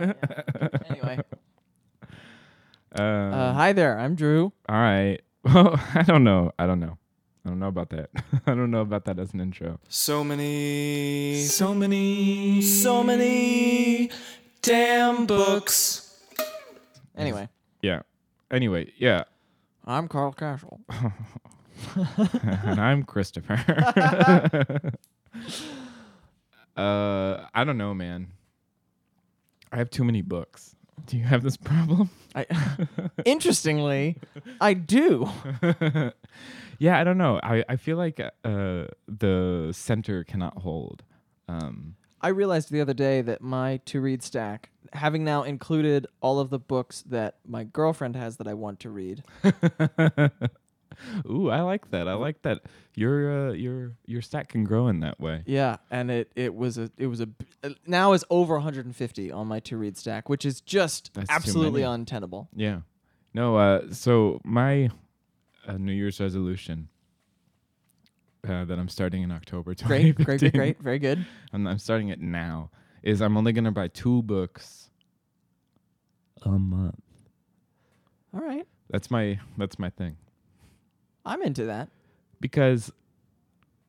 Anyway, Um, uh, hi there. I'm Drew. all right. Well, I don't know. I don't know. I don't know about that. I don't know about that as an intro. So many, so many, so many damn books. Anyway, Yeah. Anyway, yeah. I'm Carl Castle. and I'm Christopher. uh, I don't know, man. I have too many books. Do you have this problem? I, interestingly, I do. yeah, I don't know. I, I feel like uh, the center cannot hold. Um, I realized the other day that my to read stack, having now included all of the books that my girlfriend has that I want to read, ooh, I like that. I like that. Your uh, your your stack can grow in that way. yeah, and it it was a it was a b- uh, now is over 150 on my to read stack, which is just That's too absolutely many. untenable. Yeah. No, uh so my uh, New Year's resolution uh, that I'm starting in October Great, great, great, 2015, great, very good. I'm, I'm starting it now is I'm only going to buy two books a month. All right, That's my that's my thing. I'm into that. Because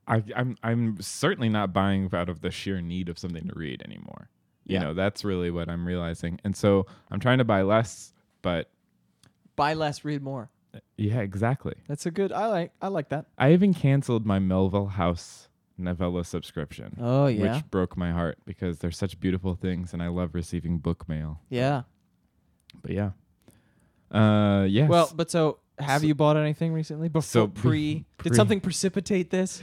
I I'm I'm certainly not buying out of the sheer need of something to read anymore. You Yeah. know, that's really what I'm realizing. And so I'm trying to buy less, but Buy less, read more. yeah, exactly. That's a good. I like. I like that. I even canceled my Melville House novella subscription, Oh yeah, which broke my heart because they're such beautiful things and I love receiving book mail. yeah. But yeah. Uh yes. Well, but so have So- you bought anything recently? Before So pre, pre- did something precipitate this?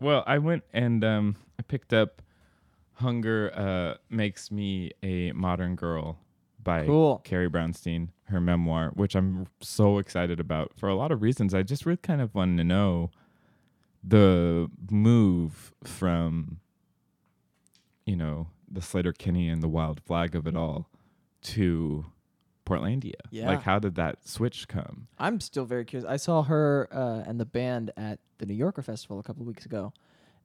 well, I went and um I picked up Hunger uh Makes Me a Modern Girl by Cool. Carrie Brownstein, her memoir, which I'm so excited about for a lot of reasons. I just really kind of wanted to know the move from you know, the Sleater-Kinney and the wild flag of it all to Portlandia. Yeah. Like how did that switch come? I'm still very curious. I saw her uh, and the band at the New Yorker Festival a couple of weeks ago,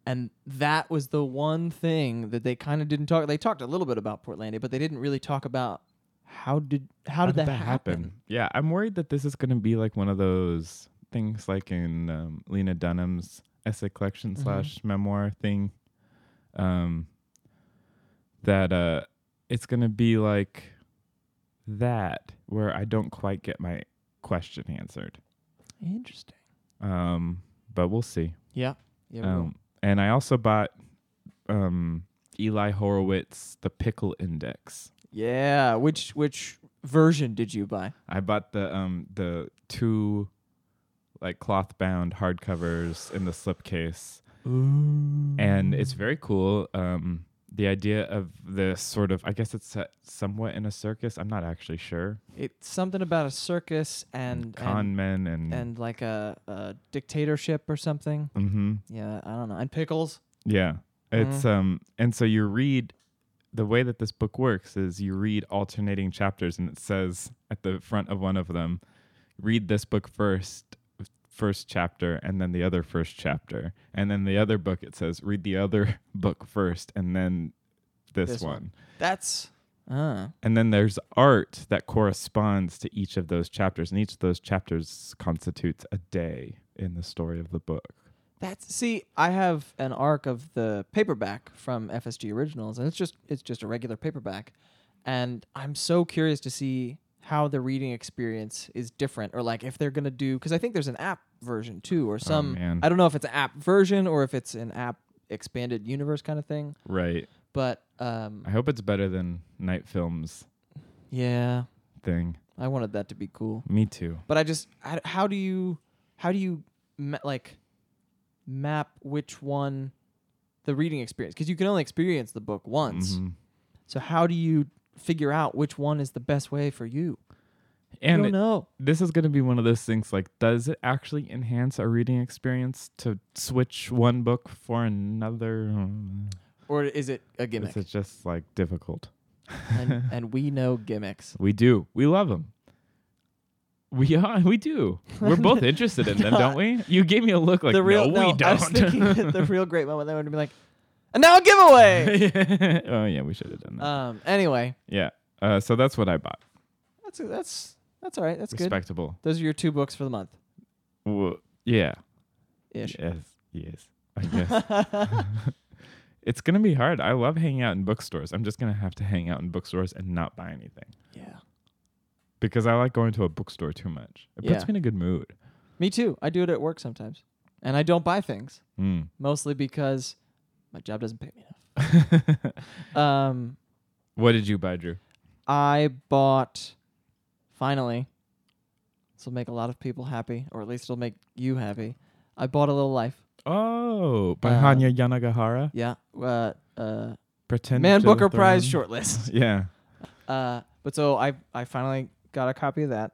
and that was the one thing that they kind of didn't talk. They talked a little bit about Portlandia, but they didn't really talk about how did how, did, that, happen? Yeah, I'm worried that this is going to be like one of those things like in um, Lena Dunham's essay collection Mm-hmm. slash memoir thing. Um, that uh, it's going to be like that where I don't quite get my question answered. Interesting. Um, but we'll see. Yeah. Yeah. Um, and I also bought um, Eli Horowitz, The Pickle Index. yeah. Which which version did you buy? I bought the um the two like cloth bound hardcovers in the slipcase. And it's very cool. Um the idea of this sort of I guess it's set somewhat in a circus. I'm not actually sure. It's something about a circus and Con and, men and, and like a, a dictatorship or something. hmm Yeah, I don't know. And pickles. Yeah. It's um and so you read the way that this book works is you read alternating chapters and it says at the front of one of them read this book first first chapter and then the other first chapter and then the other book it says read the other book first and then this, This one. one. That's uh And then there's art that corresponds to each of those chapters and each of those chapters constitutes a day in the story of the book. That's see, I have an arc of the paperback from FSG Originals, and it's just it's just a regular paperback, and I'm so curious to see how the reading experience is different, or like if they're gonna do because I think there's an app version too, or some man. I don't know if it's an app version or if it's an app expanded universe kind of thing, Right. but um I hope it's better than Night Films yeah, thing. I wanted that to be cool, Me too. but I just how, how do you how do you ma- like map which one the reading experience because you can only experience the book once. Mhm. So how do you figure out which one is the best way for you? I And don't it- know. this is going to be one of those things like, does it actually enhance our reading experience to switch one book for another? Or is it a gimmick? Is it just like difficult? and, and we know gimmicks. We do. We love them. We are. We do. We're both interested in them, don't we? You gave me a look like the real no, we I was don't. thinking that the real great moment that would be like, and now a giveaway. oh yeah, we should have done that. um. Anyway, yeah. Uh, so that's what I bought. that's that's that's all right. That's good. Respectable. Those are your two books for the month. Well, yeah. Ish. Yes. Yes. I guess. it's gonna be hard. I love hanging out in bookstores. I'm just gonna have to hang out in bookstores and not buy anything Yeah. because I like going to a bookstore too much. It puts me in a good mood. Me too. I do it at work sometimes, and I don't buy things Mm. mostly because my job doesn't pay me enough. Um. what did you buy, Drew? I bought finally. This will make a lot of people happy, or at least it'll make you happy. I bought a little life. Oh, by Uh, Hanya Yanagihara. Yeah. Uh. Uh. Pretend Man Booker Prize shortlist. Yeah. Uh. But so I I finally got a copy of that,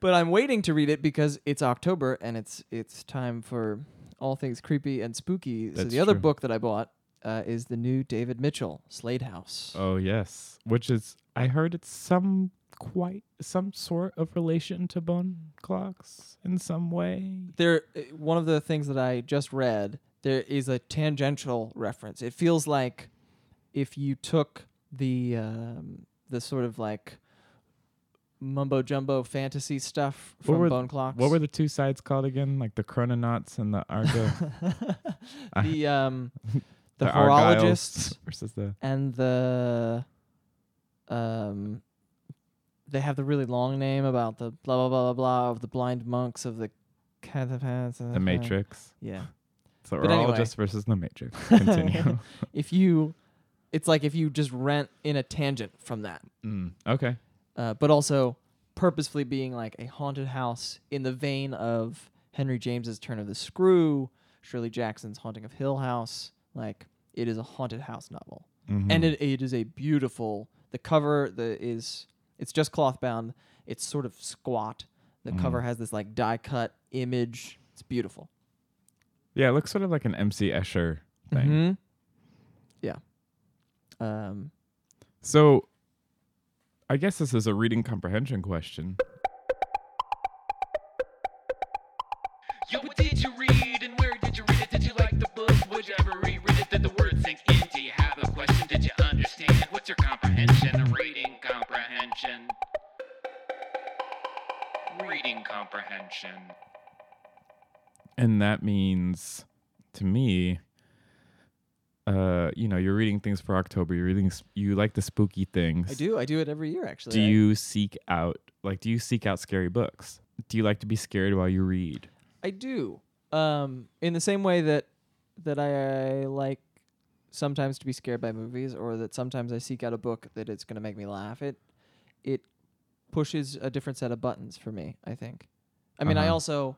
but I'm waiting to read it because it's October and it's it's time for all things creepy and spooky. so the other true. book that I bought uh, is the new David Mitchell Slade House. Oh yes, which is I heard it's some quite some sort of relation to bone clocks in some way. there uh, one of the things that I just read there is a tangential reference. It feels like if you took the um, the sort of like mumbo jumbo fantasy stuff What from Bone Clocks. What were the two sides called again? Like the Chrononauts and the Argo. the um the, the horologists versus the. and the um they have the really long name about the blah blah blah blah blah of the blind monks of the catapans The Matrix. Yeah. So But anyway. versus the Matrix. Continue. if you it's like if you just rent in a tangent from that mm, okay. uh, but also purposefully being like a haunted house in the vein of henry james's turn of the screw shirley jackson's haunting of hill house like it is a haunted house novel and Mhm. it, it is a beautiful the cover the is it's just cloth bound it's sort of squat the Mm. cover has this like die cut image it's beautiful yeah, it looks sort of like an MC Escher thing. Mhm. yeah um So, I guess this is a reading comprehension question. What's your comprehension? Reading comprehension. Reading comprehension. and that means to me uh you know you're reading things for october you're reading s- you like the spooky things i do i do it every year actually do I- you seek out like do you seek out scary books do you like to be scared while you read I do. Um, in the same way that that I like sometimes to be scared by movies, or that sometimes I seek out a book that it's going to make me laugh. It it pushes a different set of buttons for me. I think. I mean, I Uh-huh. also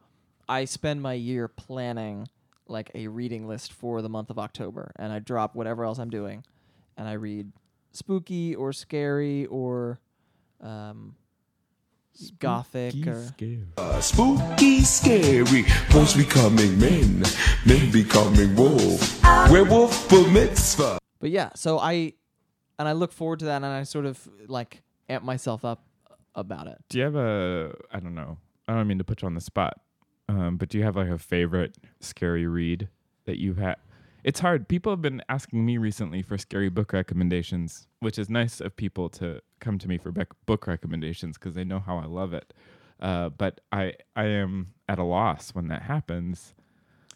I spend my year planning like a reading list for the month of October, and I drop whatever else I'm doing, and I read spooky or scary or um, gothic Spooky or scary. Uh, spooky, scary, wolves becoming men, men becoming wolf, werewolf bar mitzvah. But yeah, so I and I look forward to that and I sort of like amp myself up about it. do you have a i don't know i don't mean to put you on the spot um but do you have like a favorite scary read that you've had it's hard. People have been asking me recently for scary book recommendations which is nice of people to come to me for bec- book recommendations because they know how i love it. Uh, but i i am at a loss when that happens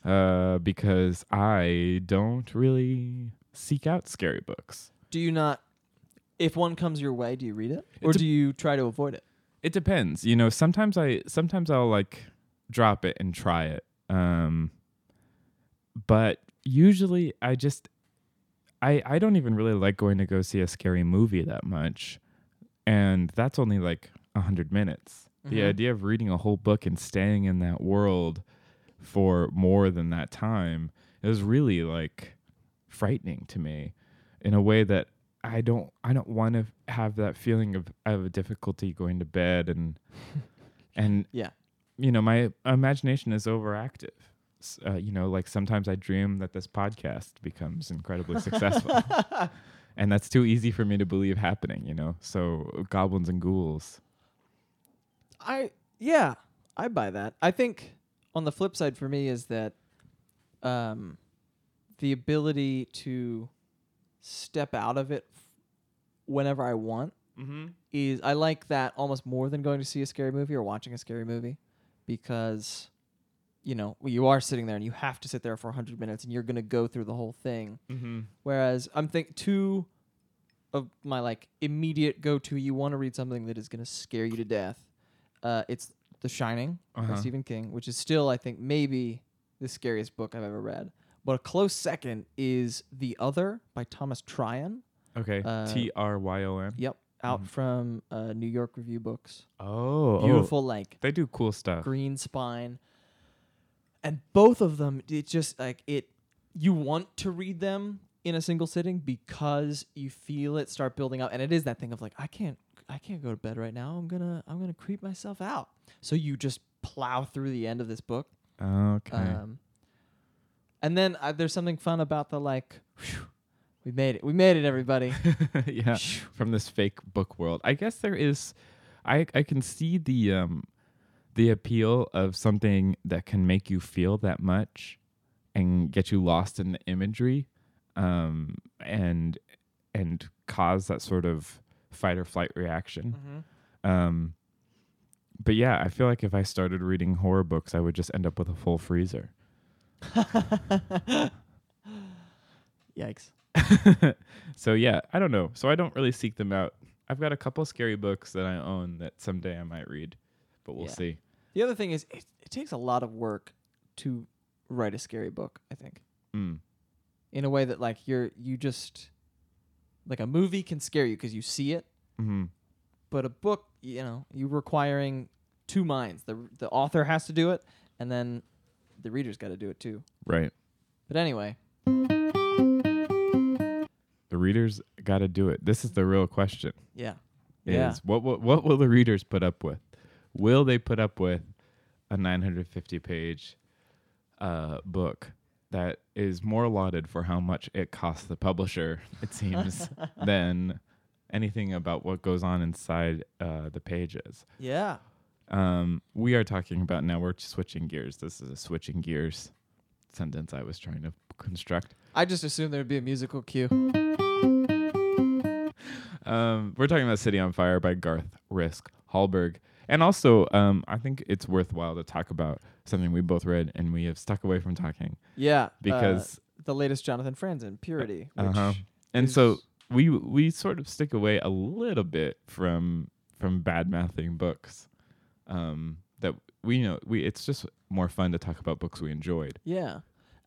uh, because i don't really seek out scary books. Do you not if one comes your way, do you read it? It Or do you try to avoid it? it depends. You know sometimes i sometimes i'll like drop it and try it. Um but usually i just i i don't even really like going to go see a scary movie that much and that's only like a 100 minutes the Mhm. idea of reading a whole book and staying in that world for more than that time is really like frightening to me in a way that I don't I don't want to have that feeling of I have a difficulty going to bed and and Yeah. you know my imagination is overactive. Uh, you know, like sometimes I dream that this podcast becomes incredibly successful, and that's too easy for me to believe happening. You know, so goblins and ghouls. I Yeah, I buy that. I think on the flip side for me is that um, the ability to step out of it f- whenever I want Mm-hmm. is I like that almost more than going to see a scary movie or watching a scary movie because you know you are sitting there and you have to sit there for 100 minutes and you're going to go through the whole thing Mm-hmm. whereas I'm think two of my like immediate go to you want to read something that is going to scare you to death uh, it's The Shining Uh-huh. by Stephen King which is still I think maybe the scariest book I've ever read but a close second is The Other by Thomas Tryon Okay. Uh, T R Y O N. Yep, out Mhm. from uh, New York Review Books. Oh, oh. Beautiful, like They do cool stuff. green spine, and both of them. It's just like it. You want to read them in a single sitting because you feel it start building up, and it is that thing of like I can't, I can't go to bed right now. I'm gonna, I'm gonna creep myself out. So you just plow through the end of this book. Okay. Um, and then uh, there's something fun about the like. Whew, we made it. We made it, everybody. yeah. From this fake book world. I guess there is I I can see the um the appeal of something that can make you feel that much and get you lost in the imagery um and and cause that sort of fight or flight reaction. Mm-hmm. Um but yeah, I feel like if I started reading horror books, I would just end up with a full freezer. Yikes. so yeah, I don't know. So I don't really seek them out. I've got a couple scary books that I own that someday I might read, but we'll Yeah. see. The other thing is, it, it takes a lot of work to write a scary book. I think Mm. in a way that like you're you just like a movie can scare you because you see it, hmm but a book, you know, you requiring two minds. The the author has to do it, and then the reader's got to do it too. Right. But anyway, The readers got to do it. This is the real question. yeah, Is yeah, what, what what will the readers put up with? Will they put up with a 950 page uh, book that is more lauded for how much it costs the publisher? It seems than anything about what goes on inside uh, the pages. yeah. Um, we are talking about now. We're switching gears. This is a switching gears sentence I was trying to construct. I just assumed there'd be a musical cue. Um, we're talking about City on Fire by Garth Risk Hallberg. And also, um, I think it's worthwhile to talk about something we both read and we have stuck away from talking Yeah, uh, because, the latest Jonathan Franzen, Purity. Which uh-huh. and so we we sort of stick away a little bit from from bad mouthing books. Um, that we know we it's just more fun to talk about books we enjoyed. Yeah.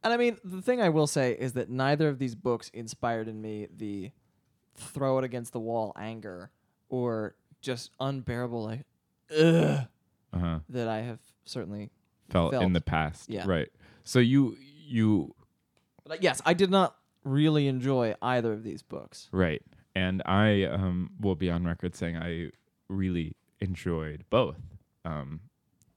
And I mean, the thing I will say is that neither of these books inspired in me the throw it against the wall anger or just unbearable like ugh Uh huh. that I have certainly Felt, in the past, Yeah. right? So you you but yes, I did not really enjoy either of these books. Right. And I um, will be on record saying I really enjoyed both um,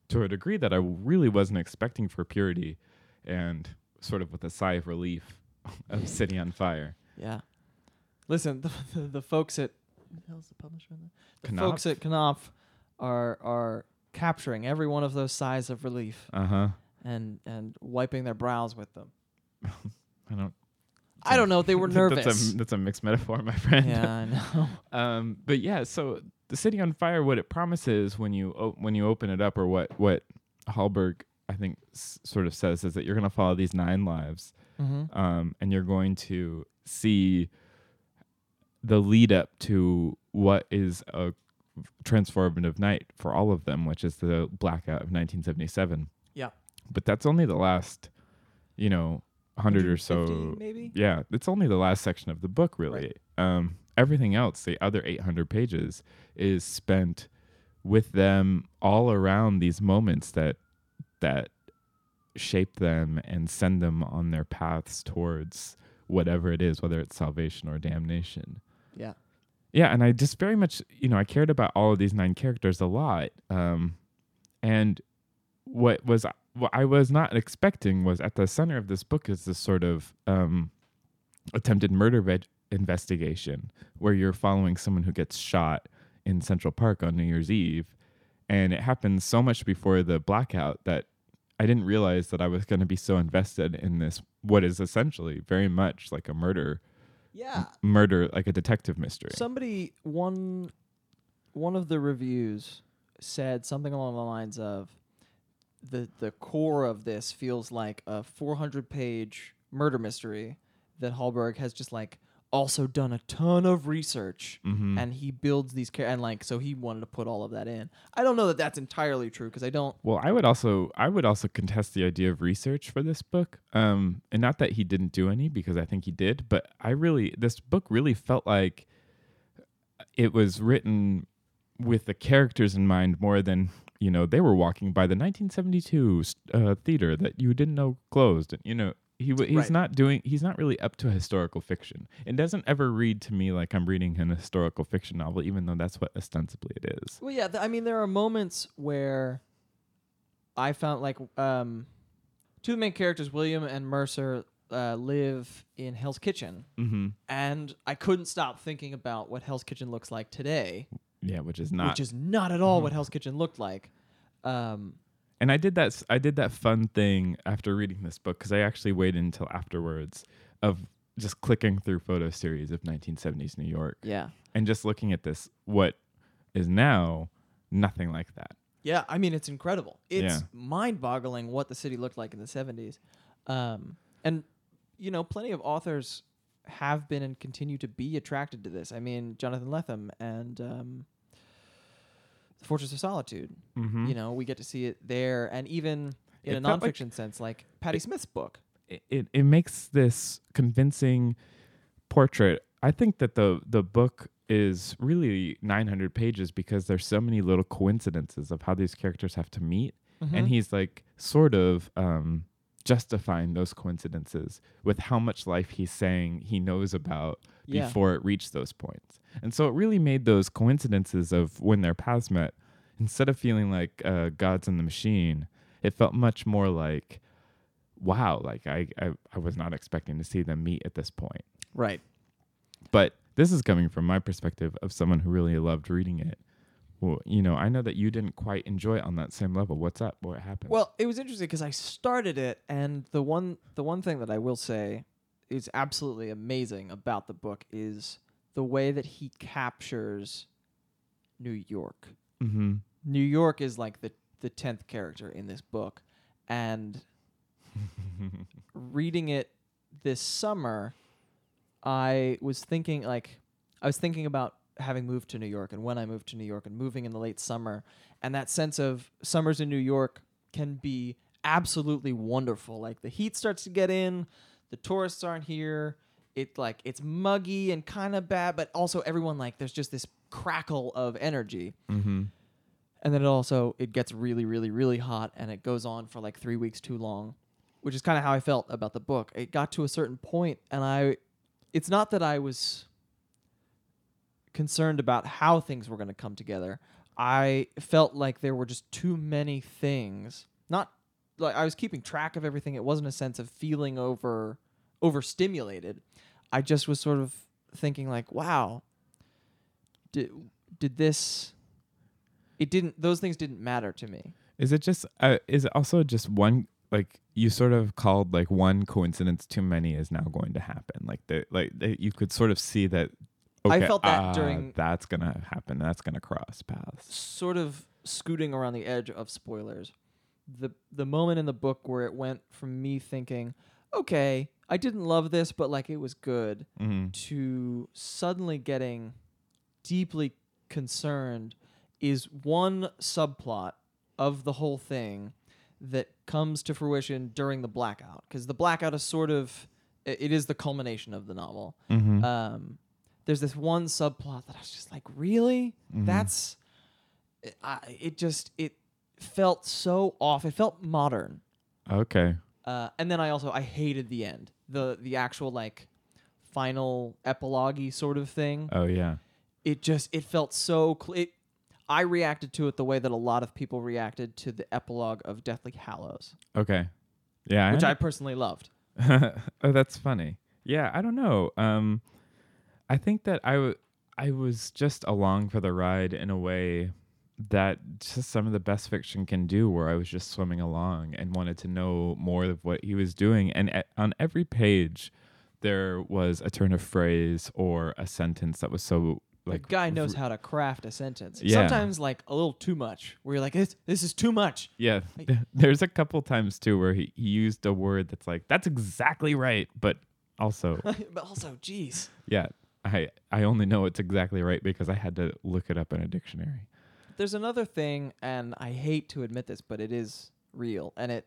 to a degree that I really wasn't expecting for Purity and sort of with a sigh of relief of City on Fire. Yeah. Listen, the, the, the folks at who the hell's the publisher? The Knopf? folks at Knopf are are capturing every one of those sighs of relief Uh huh. and and wiping their brows with them. I don't. I don't know, they were nervous. that's, a, that's a mixed metaphor, my friend. yeah, I know. Um, but yeah, so the city on fire, what it promises when you o- when you open it up, or what what Hallberg I think s- sort of says is that you're going to follow these nine lives, Mm-hmm. um, and you're going to see the lead up to what is a transformative night for all of them, which is the blackout of 1977. Yeah. But that's only the last, you know, hundred or so maybe? yeah, it's only the last section of the book, really. Um, everything else, the other 800 pages, is spent with them all around these moments that that shape them and send them on their paths towards whatever it is, whether it's salvation or damnation. Yeah. Yeah, and I just very much, you know, I cared about all of these nine characters a lot. Um, and what was what I was not expecting was at the center of this book is this sort of um, attempted murder veg- investigation where you're following someone who gets shot in Central Park on New Year's Eve, and it happened so much before the blackout that I didn't realize that I was going to be so invested in this what is essentially very much like a murder Yeah. murder like a detective mystery. Somebody one one of the reviews said something along the lines of the the core of this feels like a 400 page murder mystery that Hallberg has just like also done a ton of research Mhm. and he builds these char- and like so he wanted to put all of that in. I don't know that that's entirely true because I don't Well, I would also I would also contest the idea of research for this book. Um, and not that he didn't do any because I think he did, but I really this book really felt like it was written with the characters in mind more than you know they were walking by the 1972 uh, theater that you didn't know closed, and you know he w- he's Right. not doing he's not really up to historical fiction. It doesn't ever read to me like I'm reading an historical fiction novel, even though that's what ostensibly it is. Well, yeah. Th- I mean, there are moments where I found like um, two of the main characters, William and Mercer, uh, live in Hell's Kitchen, Mm-hmm. and I couldn't stop thinking about what Hell's Kitchen looks like today, Yeah, which is not which is not at all what Hell's Kitchen looked like. Um, and I did that. s- I did that fun thing after reading this book because I actually waited until afterwards of just clicking through photo series of 1970s New York yeah, and just looking at this. What is now nothing like that. yeah. I mean, it's incredible. It's Yeah. mind-boggling what the city looked like in the '70s, um, and you know, plenty of authors have been and continue to be attracted to this. I mean, Jonathan Lethem and um, The Fortress of Solitude. Mm-hmm. You know, we get to see it there, and even in It a felt like- nonfiction sense, like Patti Smith's book. it, it, it makes this convincing portrait. I think that the the book is really 900 pages because there's so many little coincidences of how these characters have to meet, Mm-hmm. and he's like sort of um, justifying those coincidences with how much life he's saying he knows about Yeah. before it reached those points. And so it really made those coincidences of when their paths met, instead of feeling like uh, gods in the machine, it felt much more like, wow, like I, I, I was not expecting to see them meet at this point. Right. But this is coming from my perspective of someone who really loved reading it. Well, you know, I know that you didn't quite enjoy it on that same level. What's up? What happened? Well, it was interesting because I started it, and the one the one thing that I will say is absolutely amazing about the book is the way that he captures New York. mm-hmm. New York is like the the tenth character in this book, and reading it this summer, I was thinking like I was thinking about having moved to New York and when I moved to New York and moving in the late summer, and that sense of summers in New York can be absolutely wonderful. Like the heat starts to get in, the tourists aren't here. It like it's muggy and kind of bad, but also everyone like there's just this crackle of energy mm-hmm. and then it also it gets really really really hot and it goes on for like three weeks too long which is kind of how i felt about the book it got to a certain point and i it's not that i was concerned about how things were going to come together i felt like there were just too many things not like i was keeping track of everything it wasn't a sense of feeling over overstimulated i just was sort of thinking like wow did did this it didn't those things didn't matter to me Is it just? Uh, is it also just one? Like you sort of called like one coincidence too many is now going to happen. Like the like the, you could sort of see that. I felt that ah, during- that's gonna happen. That's gonna cross paths. sort of scooting around the edge of spoilers the the moment in the book where it went from me thinking okay i didn't love this but like it was good Mm-hmm. to suddenly getting deeply concerned is one subplot of the whole thing that comes to fruition during the blackout because the blackout is sort of it is the culmination of the novel Mm-hmm. um, there's this one subplot that I was just like, really? That's I, it. Just it felt so off. It felt modern. okay. Uh, and then I also I hated the end, the the actual like final epilogue sort of thing. Oh yeah. It just it felt so. Cl- it, I reacted to it the way that a lot of people reacted to the epilogue of Deathly Hallows, Okay. Yeah. which I I personally loved. oh, that's funny. Yeah, I don't know. Um, I think that I w- I was just along for the ride in a way that just some of the best fiction can do where I was just swimming along and wanted to know more of what he was doing. And a- on every page, there was a turn of phrase or a sentence that was so like the guy knows how to craft a sentence. Yeah. Sometimes like a little too much, where you're like, this, this is too much. Yeah, th- there's a couple times too where he, he used a word that's like that's exactly right, but also but also, geez. yeah, I I only know it's exactly right because I had to look it up in a dictionary. There's another thing, and I hate to admit this, but it is real, and it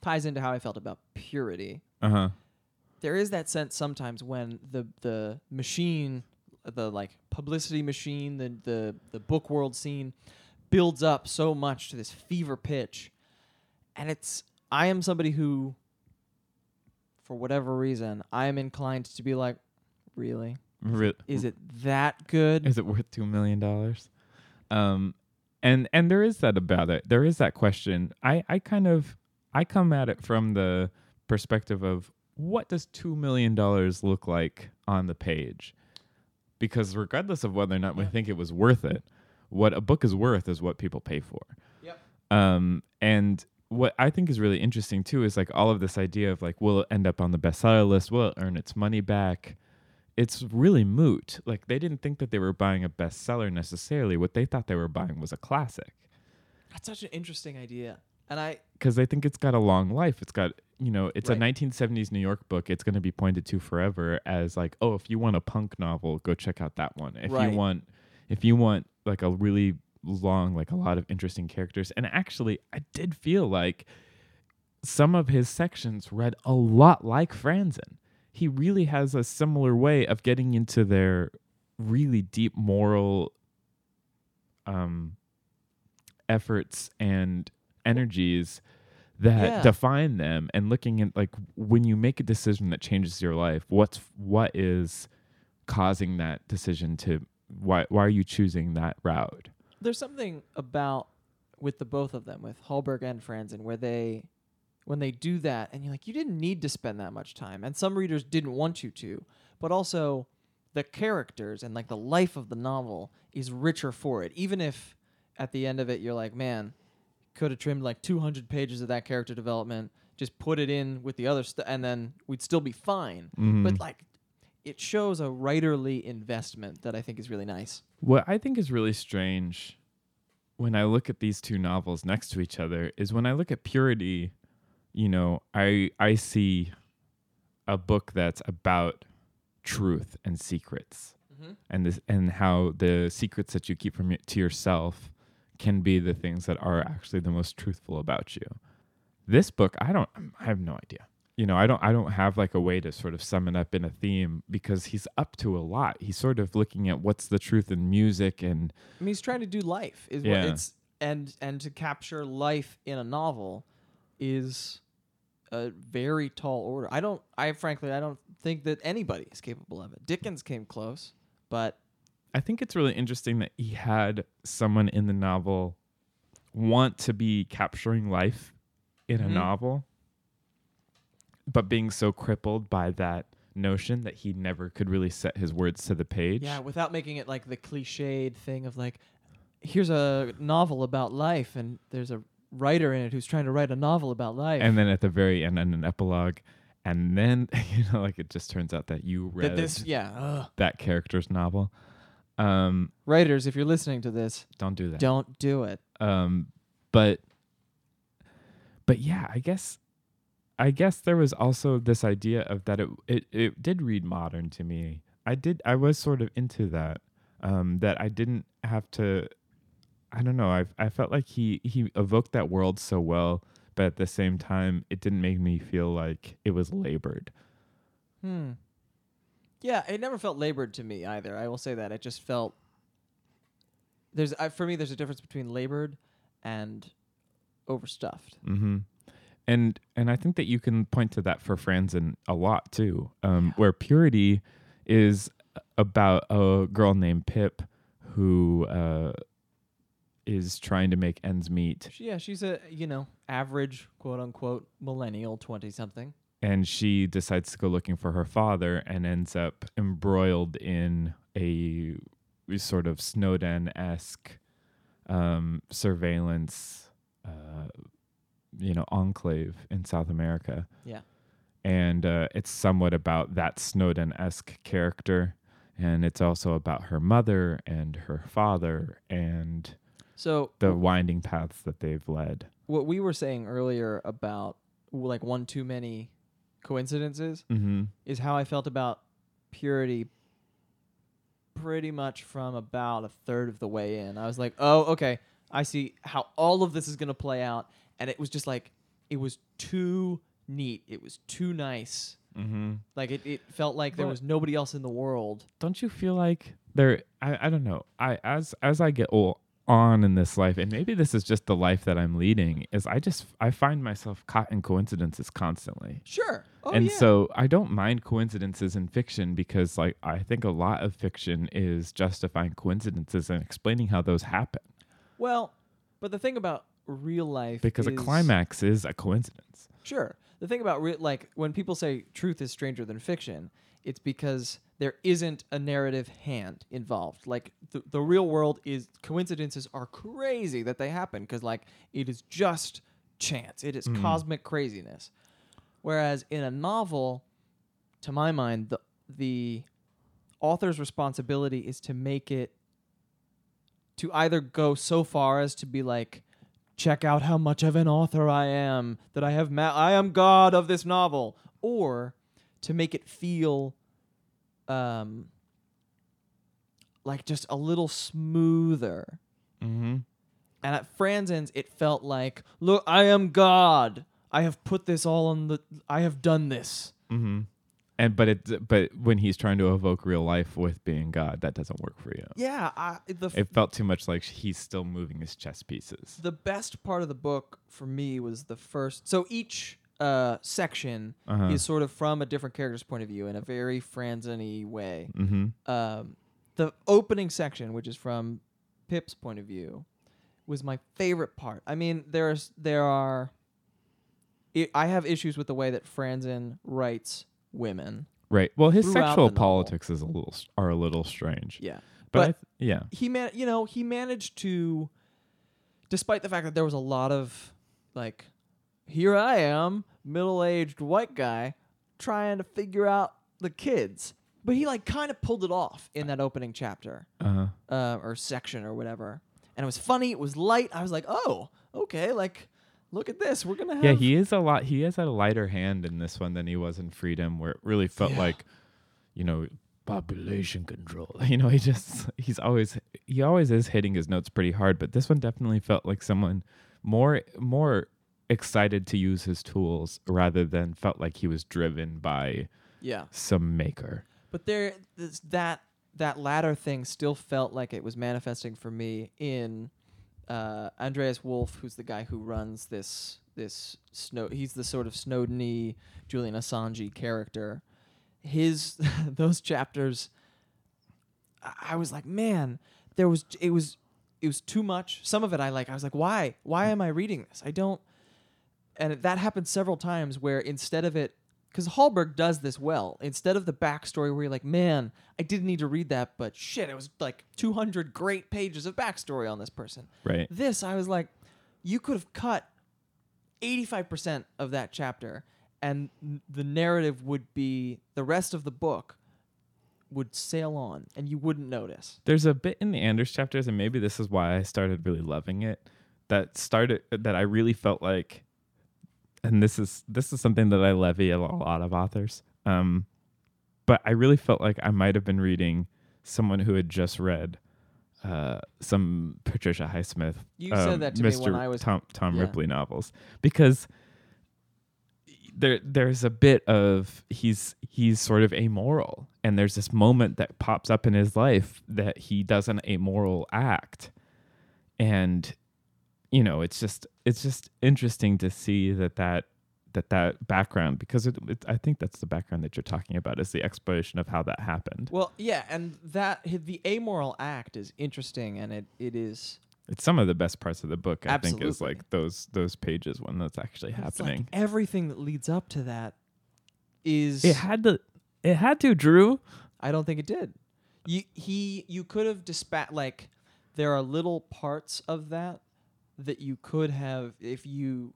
ties into how I felt about purity. Uh huh. There is that sense sometimes when the the machine, the like publicity machine, the the the book world scene, builds up so much to this fever pitch, and it's I am somebody who, for whatever reason, I am inclined to be like, really, Re- is it that good? is it worth two million dollars? Um, and and there is that about it. There is that question. I I kind of I come at it from the perspective of what does two million dollars look like on the page? Because regardless of whether or not we think it was worth it, what a book is worth is what people pay for. Yep. Um, and what I think is really interesting too is like all of this idea of like, will it end up on the bestseller list? Will it earn its money back? It's really moot. Like they didn't think that they were buying a bestseller necessarily. What they thought they were buying was a classic That's such an interesting idea, and I because they think it's got a long life. It's got, you know, it's Right. a 1970s New York book. It's going to be pointed to forever as like, oh, if you want a punk novel, go check out that one. If Right. you want, if you want like a really long, like a lot of interesting characters, and actually, I did feel like some of his sections read a lot like Franzen. He really has a similar way of getting into their really deep moral um efforts and energies that Yeah. define them and looking at like when you make a decision that changes your life what's what is causing that decision to why why are you choosing that route there's something about with the both of them, with Hallberg and Franzen, where they when they do that and you're like, you didn't need to spend that much time. And some readers didn't want you to, but also the characters and like the life of the novel is richer for it. Even if at the end of it you're like, man, could have trimmed like 200 pages of that character development, just put it in with the other stuff, and then we'd still be fine. Mm-hmm. But like, it shows a writerly investment that I think is really nice. What I think is really strange when I look at these two novels next to each other is when I look at Purity, you know, I I see a book that's about truth and secrets. Mm-hmm. And this and how the secrets that you keep from y- to yourself can be the things that are actually the most truthful about you. This book, I don't I have no idea. You know, I don't I don't have like a way to sort of sum it up in a theme because he's up to a lot. He's sort of looking at what's the truth in music and I mean, he's trying to do life. Is Yeah. what it's and and to capture life in a novel is a very tall order. I don't. I frankly, I don't think that anybody is capable of it. Dickens came close, but I think it's really interesting that he had someone in the novel want to be capturing life in a mm-hmm. novel, but being so crippled by that notion that he never could really set his words to the page. yeah, without making it like the cliched thing of like, here's a novel about life, and there's a writer in it who's trying to write a novel about life. And then at the very end, and an epilogue, and then you know, like it just turns out that you read that this, yeah, ugh. that character's novel. Um, writers, if you're listening to this, don't do that. don't do it. um but but yeah i guess i guess there was also this idea of that it it, it did read modern to me i did i was sort of into that um that i didn't have to i don't know i i felt like he he evoked that world so well but at the same time it didn't make me feel like it was labored Hmm. Yeah, it never felt labored to me either. I will say that it just felt there's I, for me there's a difference between labored and overstuffed. Mm-hmm. And and I think that you can point to that for Franzen a lot too, um, where purity is about a girl named Pip who uh, is trying to make ends meet, She, yeah, she's a you know average quote unquote millennial twenty something. and she decides to go looking for her father and ends up embroiled in a sort of Snowden esque um, surveillance, uh, you know, enclave in South America. Yeah. and uh, it's somewhat about that Snowden esque character, and it's also about her mother and her father and So the winding paths that they've led. what we were saying earlier about like one too many coincidences Mm-hmm. is how I felt about purity pretty much from about a third of the way in. I was like, "Oh, okay. I see how all of this is going to play out." And it was just like it was too neat. It was too nice. Mm-hmm. Like it, it felt like there was nobody else in the world. Don't you feel like there? I, I don't know. I as as I get old on in this life, and maybe this is just the life that I'm leading. Is I just I find myself caught in coincidences constantly. Sure. Oh, and yeah. so I don't mind coincidences in fiction because like I think a lot of fiction is justifying coincidences and explaining how those happen well, but the thing about real life because a climax is a coincidence. Sure. The thing about re- like when people say truth is stranger than fiction, it's because there isn't a narrative hand involved. Like the, the real world is coincidences are crazy that they happen because like it is just chance. It is mm-hmm. cosmic craziness. Whereas in a novel, to my mind, the the author's responsibility is to make it to either go so far as to be like check out how much of an author I am that I have ma- I am god of this novel or to make it feel um like just a little smoother Mm-hmm. and at Franzen's it felt like look I am god I have put this all on the I have done this Mm-hmm. And but it but when he's trying to evoke real life with being God, that doesn't work for you. yeah I, the It felt too much like he's still moving his chess pieces. the best part of the book for me was the first so each uh section Uh-huh. is sort of from a different character's point of view in a very Franzen-y way Mm-hmm. um, the opening section, which is from Pip's point of view, was my favorite part. I mean, there's there are. I I have issues with the way that Franzen writes women. Right. Well, his sexual politics is a little are a little strange. Yeah, But, but th- yeah. he man, you know, he managed to, despite the fact that there was a lot of like, here I am, middle-aged white guy, trying to figure out the kids. But he like kind of pulled it off in that opening chapter. Uh-huh. uh, or section or whatever. And it was funny. It was light. I was like, oh, okay. Like, look at this. We're gonna have. Yeah, he is a lot. He has had a lighter hand in this one than he was in Freedom, where it really felt Yeah. like, you know, population control. You know, he just he's always he always is hitting his notes pretty hard, but this one definitely felt like someone more more excited to use his tools rather than felt like he was driven by yeah. some maker. But there, this, that that latter thing still felt like it was manifesting for me in uh, Andreas Wolf, who's the guy who runs this this snow. He's the sort of Snowden-y Julian Assange character. His those chapters, I- I was like, man, there was it was it was too much. Some of it I like. I was like, why? Why am I reading this? I don't. And that happened several times where instead of it, because Hallberg does this well. Instead of the backstory where you're like, man, I didn't need to read that, but shit, it was like 200 great pages of backstory on this person. Right. This, I was like, you could have cut 85% of that chapter, and n- the narrative would be the rest of the book would sail on, and you wouldn't notice. There's a bit in the Anders chapters, and maybe this is why I started really loving it. That started that I really felt like, and this is this is something that I levy a lot of authors. Um, but I really felt like I might have been reading someone who had just read uh, some Patricia Highsmith. You said um, that to me Mr. when I was- Tom, Tom yeah. Ripley novels because there there's a bit of he's he's sort of amoral and there's this moment that pops up in his life that he does an amoral act and you know it's just it's just interesting to see that that that that background because it, it I think that's the background that you're talking about is the exploration of how that happened. Well, yeah, and that the amoral act is interesting, and it, it is It's some of the best parts of the book. I think is Absolutely. like those those pages when that's actually it's like happening. everything that leads up to that is it had to it had to Drew. I don't think it did. You he you could have dispat like there are little parts of that that you could have if you,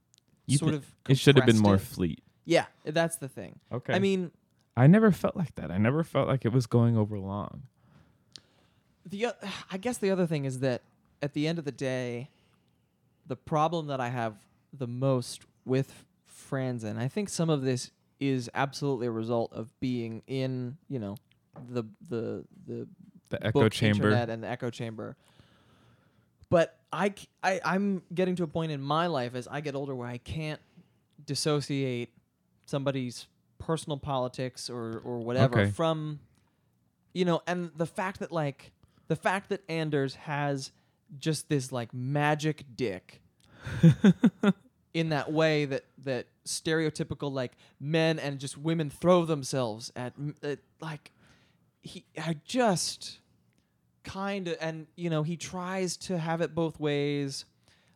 You sort thi- of it should have been more it. fleet. yeah, that's the thing. Okay. I mean, I never felt like that. I never felt like it was going over long. the o- I guess the other thing is that at the end of the day, the problem that I have the most with friends, and I think some of this is absolutely a result of being in, you know, the the the The echo chamber. and the echo chamber. But I, I I'm getting to a point in my life as I get older where I can't dissociate somebody's personal politics or or whatever Okay. from you know and the fact that like the fact that Anders has just this like magic dick in that way that that stereotypical like men and just women throw themselves at, at like he I just kind of and you know he tries to have it both ways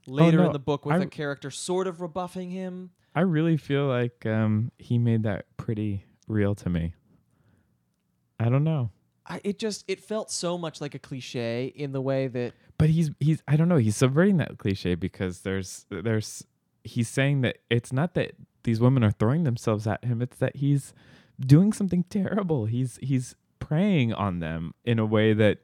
later no, in the book with I- a character sort of rebuffing him I really feel like um, he made that pretty real to me. I don't know. I, it just it felt so much like a cliche in the way that but he's he's I don't know he's subverting that cliche because there's there's he's saying that it's not that these women are throwing themselves at him it's that he's doing something terrible he's he's preying on them in a way that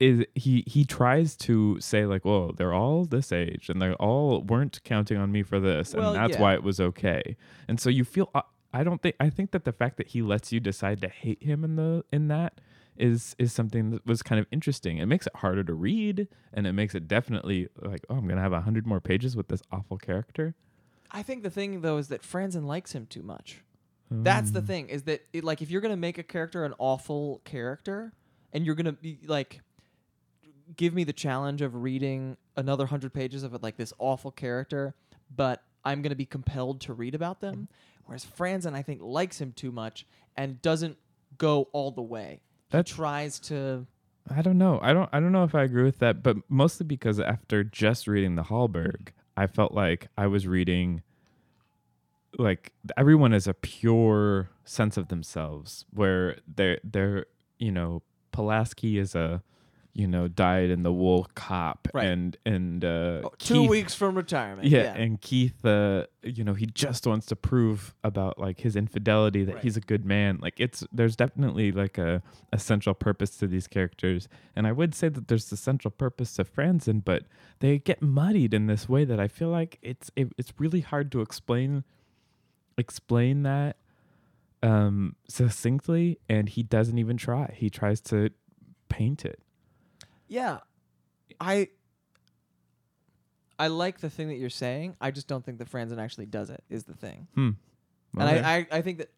is he he tries to say like well they're all this age and they all weren't counting on me for this Well, and that's yeah. why it was okay and so you feel uh, I don't think I think that the fact that he lets you decide to hate him in the in that is is something that was kind of interesting. It makes it harder to read, and it makes it definitely like, oh, I'm gonna have a hundred more pages with this awful character. I think the thing though is that Franzen likes him too much. That's the thing is that it, like if you're gonna make a character an awful character, and you're gonna be like, give me the challenge of reading another hundred pages of it like this awful character, but I'm gonna be compelled to read about them. Whereas Franzen, I think, likes him too much and doesn't go all the way. That tries to. I don't know. I don't. I don't know if I agree with that, but mostly because after just reading the Hallberg, I felt like I was reading. Like everyone is a pure sense of themselves, where they're they're you know Pulaski is a you know dyed in the wool cop, Right. and and uh, Oh, two Keith- weeks from retirement. yeah, and Keith, uh, you know, he just wants to prove about like his infidelity that Right. he's a good man. Like it's there's definitely like a, a central purpose to these characters, and I would say that there's the central purpose to Franzen, but they get muddied in this way that I feel like it's it, it's really hard to explain explain that um succinctly and he doesn't even try he tries to paint it Yeah. I I like the thing that you're saying. I just don't think that Franzen actually does it. Is the thing, hmm and I, I I think that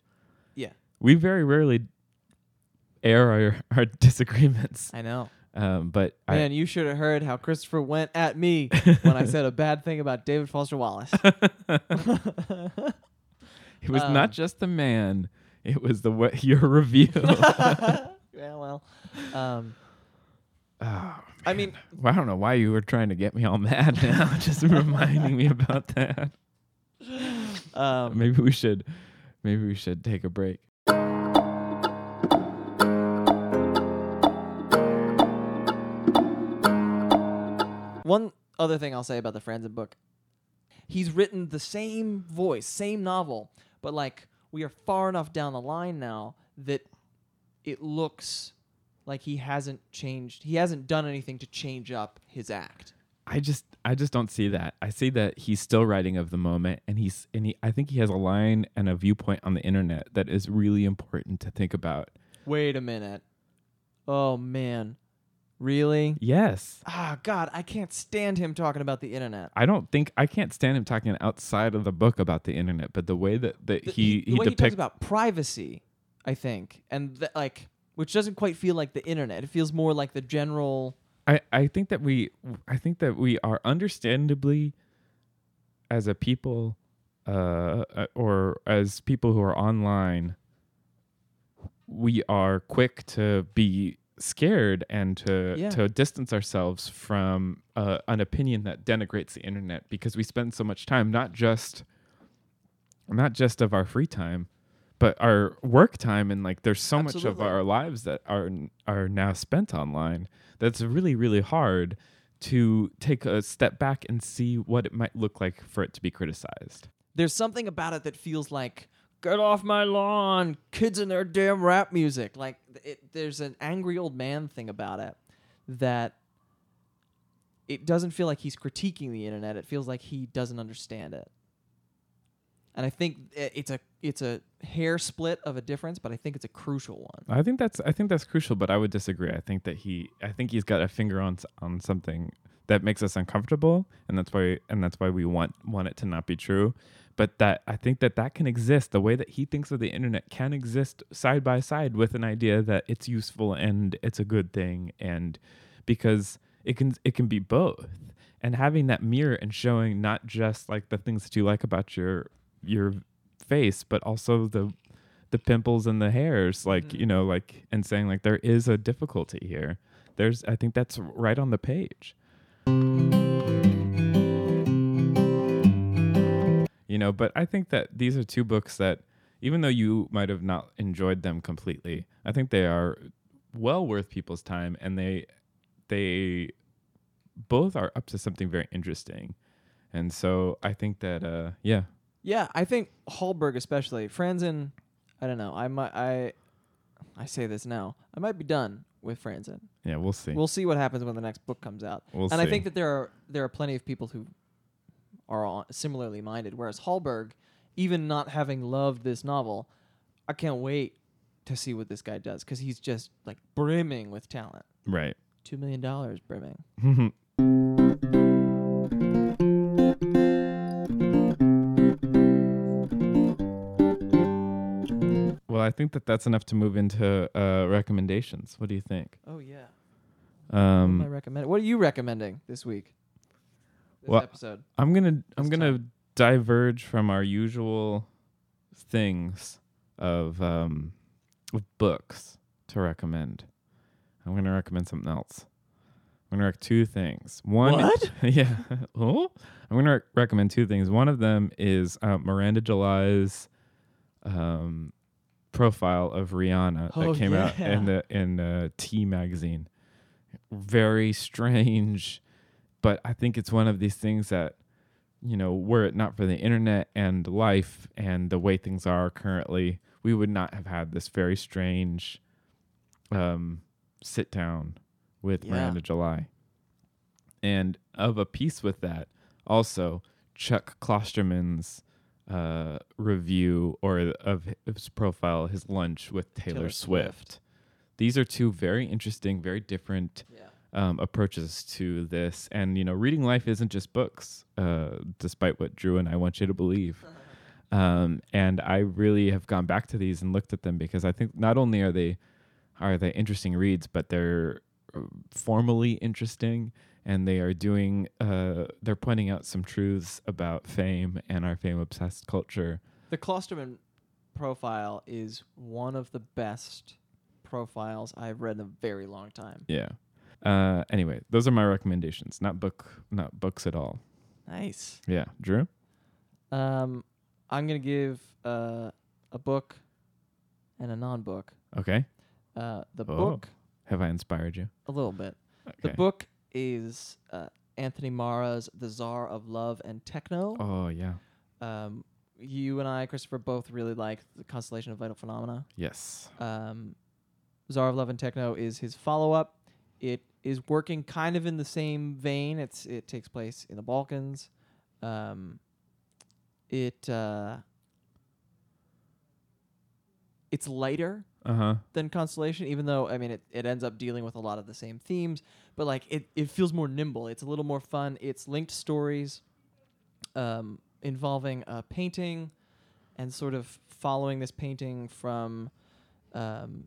yeah, we very rarely air our, our disagreements I know. um but I, Man, you should have heard how Christopher went at me when I said a bad thing about David Foster Wallace. it was um, not just the man it was the way your review yeah, well, um, oh, I mean, well, i don't know why you were trying to get me all mad now just reminding me about that. Um, maybe we should maybe we should take a break. One other thing I'll say about the Franzen book, he's written the same voice, same novel, but like we are far enough down the line now that it looks like he hasn't changed. He hasn't done anything to change up his act. I just I just don't see that. I see that he's still writing of the moment and he's and he I think he has a line and a viewpoint on the internet that is really important to think about. Wait a minute. Oh man. Really? Yes. Ah, God, I can't stand him talking about the internet. I don't think I can't stand him talking outside of the book about the internet, but the way that, that The- he the he way he talks about privacy, I think, and th- like, which doesn't quite feel like the internet. It feels more like the general. I, I think that we I think that we are understandably as a people uh, uh, or as people who are online we are quick to be scared and to Yeah. to distance ourselves from uh, an opinion that denigrates the internet because we spend so much time not just not just of our free time but our work time and like there's so much of our lives that are are now spent online that's really really hard to take a step back and see what it might look like for it to be criticized. There's something about it that feels like get off my lawn, kids and their damn rap music. Like it, there's an angry old man thing about it that it doesn't feel like he's critiquing the internet. It feels like he doesn't understand it. And I think eh, it's a it's a hair split of a difference, but I think it's a crucial one. I think that's I think that's crucial, but I would disagree. I think that he I think he's got a finger on on something that makes us uncomfortable, and that's why and that's why we want want it to not be true. But that I think that that can exist. The way that he thinks of the internet can exist side by side with an idea that it's useful and it's a good thing, and because it can it can be both. And having that mirror and showing not just like the things that you like about your your face, but also the the pimples and the hairs like you know like and saying like there is a difficulty here. There's i think that's right on the page. You know but i think that these are two books that even though you might have not enjoyed them completely i think they are well worth people's time and they they both are up to something very interesting. And so i think that uh yeah Yeah, I think Hallberg especially. Franzen, I don't know. I might I I say this now. I might be done with Franzen. yeah we'll see We'll see what happens when the next book comes out. We'll and I think that there are there are plenty of people who are similarly minded. Whereas Hallberg, even not having loved this novel, I can't wait to see what this guy does because he's just like brimming with talent. right Two million dollars brimming. think that that's enough to move into uh, recommendations. What do you think? Oh yeah. what am I Um, recommend? What are you recommending this week? This Well, episode. I'm gonna I'm gonna time. diverge from our usual things of um, of books to recommend. I'm gonna recommend something else. I'm gonna rec two things. One, What? yeah. oh, I'm gonna rec- recommend two things. One of them is uh, Miranda July's um, profile of Rihanna Oh, that came out in the in uh, T magazine. Very strange, but I think it's one of these things that you know, were it not for the internet and life and the way things are currently, we would not have had this very strange um, sit down with Yeah. Miranda July. And of a piece with that, also Chuck Klosterman's uh, review or of his profile, his lunch with Taylor, Taylor Swift. Swift. These are two very interesting, very different Yeah. um, approaches to this. And, you know, reading life isn't just books, uh, despite what Drew and I want you to believe. Um, and I really have gone back to these and looked at them because I think not only are they are they interesting reads, but they're uh, formally interesting and they are doing uh, they're pointing out some truths about fame and our fame obsessed culture. The Klosterman profile is one of the best profiles I've read in a very long time. Yeah. Uh, anyway, those are my recommendations. Not book, not books at all. Nice. Yeah, Drew. Um, I'm gonna give uh, a book and a non-book. Okay. Uh, the Oh. book Have I inspired you? a little bit. Okay. The book is uh, Anthony Marra's The Tsar of Love and Techno. Oh yeah. Um, you and I, Christopher, both really like the Constellation of Vital Phenomena. Yes. Um, Tsar of Love and Techno is his follow-up. It is working kind of in the same vein. It's it takes place in the Balkans. Um, it uh, it's lighter Uh huh. than Constellation, even though I mean it, it ends up dealing with a lot of the same themes, but like it, it feels more nimble. It's a little more fun. It's linked stories um, involving a painting and sort of following this painting from um,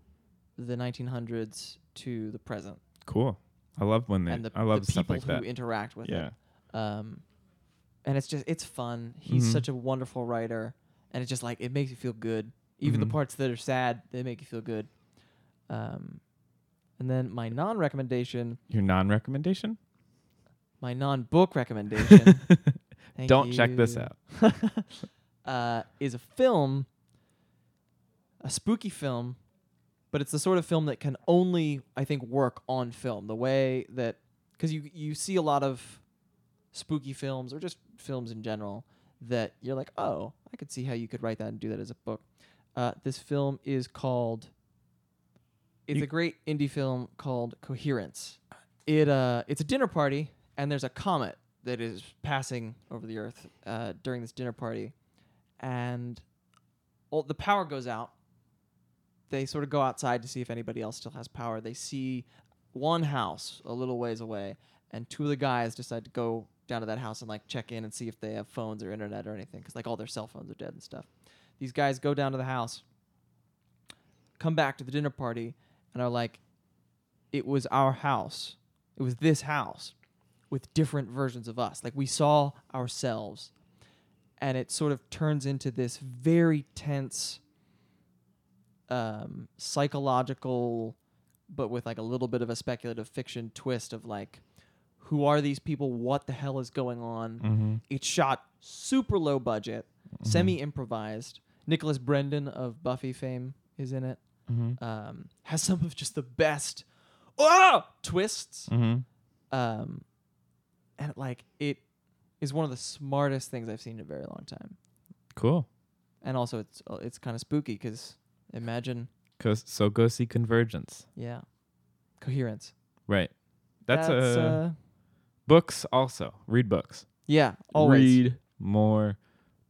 the 1900s to the present, Cool. I love when they. and the, I love the stuff people like that. who interact with yeah. it. Um, and it's just it's fun. He's Mhm. such a wonderful writer, and it's just like it makes you feel good. Even the Mhm. parts that are sad, they make you feel good. Um, and then my non-recommendation, Your non-recommendation. my non-book recommendation. thank Don't check this you, out. uh, is a film a spooky film, but it's the sort of film that can only I think work on film. The way that because you you see a lot of spooky films or just films in general that you're like, oh, I could see how you could write that and do that as a book. Uh, this film is called. It's You- a great indie film called Coherence. It uh, it's a dinner party, and there's a comet that is passing over the Earth uh, during this dinner party, and all, the power goes out. They sort of go outside to see if anybody else still has power. They see one house a little ways away, and two of the guys decide to go down to that house and like check in and see if they have phones or internet or anything, because like all their cell phones are dead and stuff. These guys go down to the house, come back to the dinner party, and are like, "It was our house. It was this house." with different versions of us. Like we saw ourselves. And it sort of turns into this very tense um, psychological but with like a little bit of a speculative fiction twist of like who are these people? What the hell is going on? Mm-hmm. It's shot super low budget, semi improvised. Nicholas Brendon of Buffy fame is in it. Mm-hmm. Um, has some of just the best oh! twists Mm-hmm. um, and like it is one of the smartest things I've seen in a very long time. Cool. And also, it's uh, it's kind of spooky because imagine, 'Cause- so go see Convergence. yeah, coherence. Right. That's, That's uh, uh, books also. Read books. yeah, always. Read more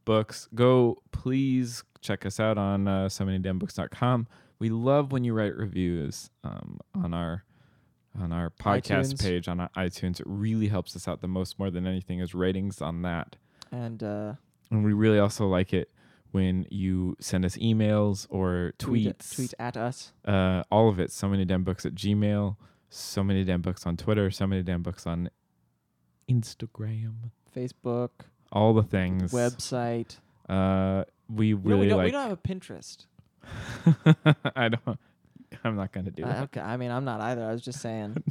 books. Go please check us out on uh, so many damn books.com. We love when you write reviews um, on our on our podcast iTunes. page on iTunes. It really helps us out the most more than anything is ratings on that. and uh, And we really also like it when you send us emails or tweet tweets. tweet at us. Uh, all of it. So many damn books at Gmail. So many damn books on Twitter. So many damn books on Instagram. Facebook, All the things. website. Uh, we We don't- really we, don't, we don't have a Pinterest. I don't. I'm not gonna do Uh, that. okay, I mean, I'm not either. I was just saying.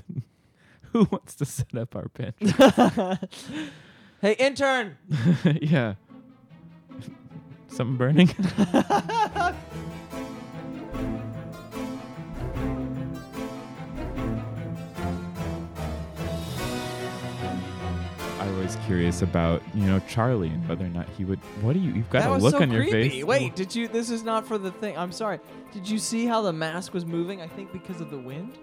Who wants to set up our pen? hey, intern. yeah. Something burning. I was curious about you know Charlie and whether or not he would. What do you? You've got that a was look so on your creepy. face. Wait, did you? This is not for the thing. I'm sorry. Did you see how the mask was moving? I think because of the wind.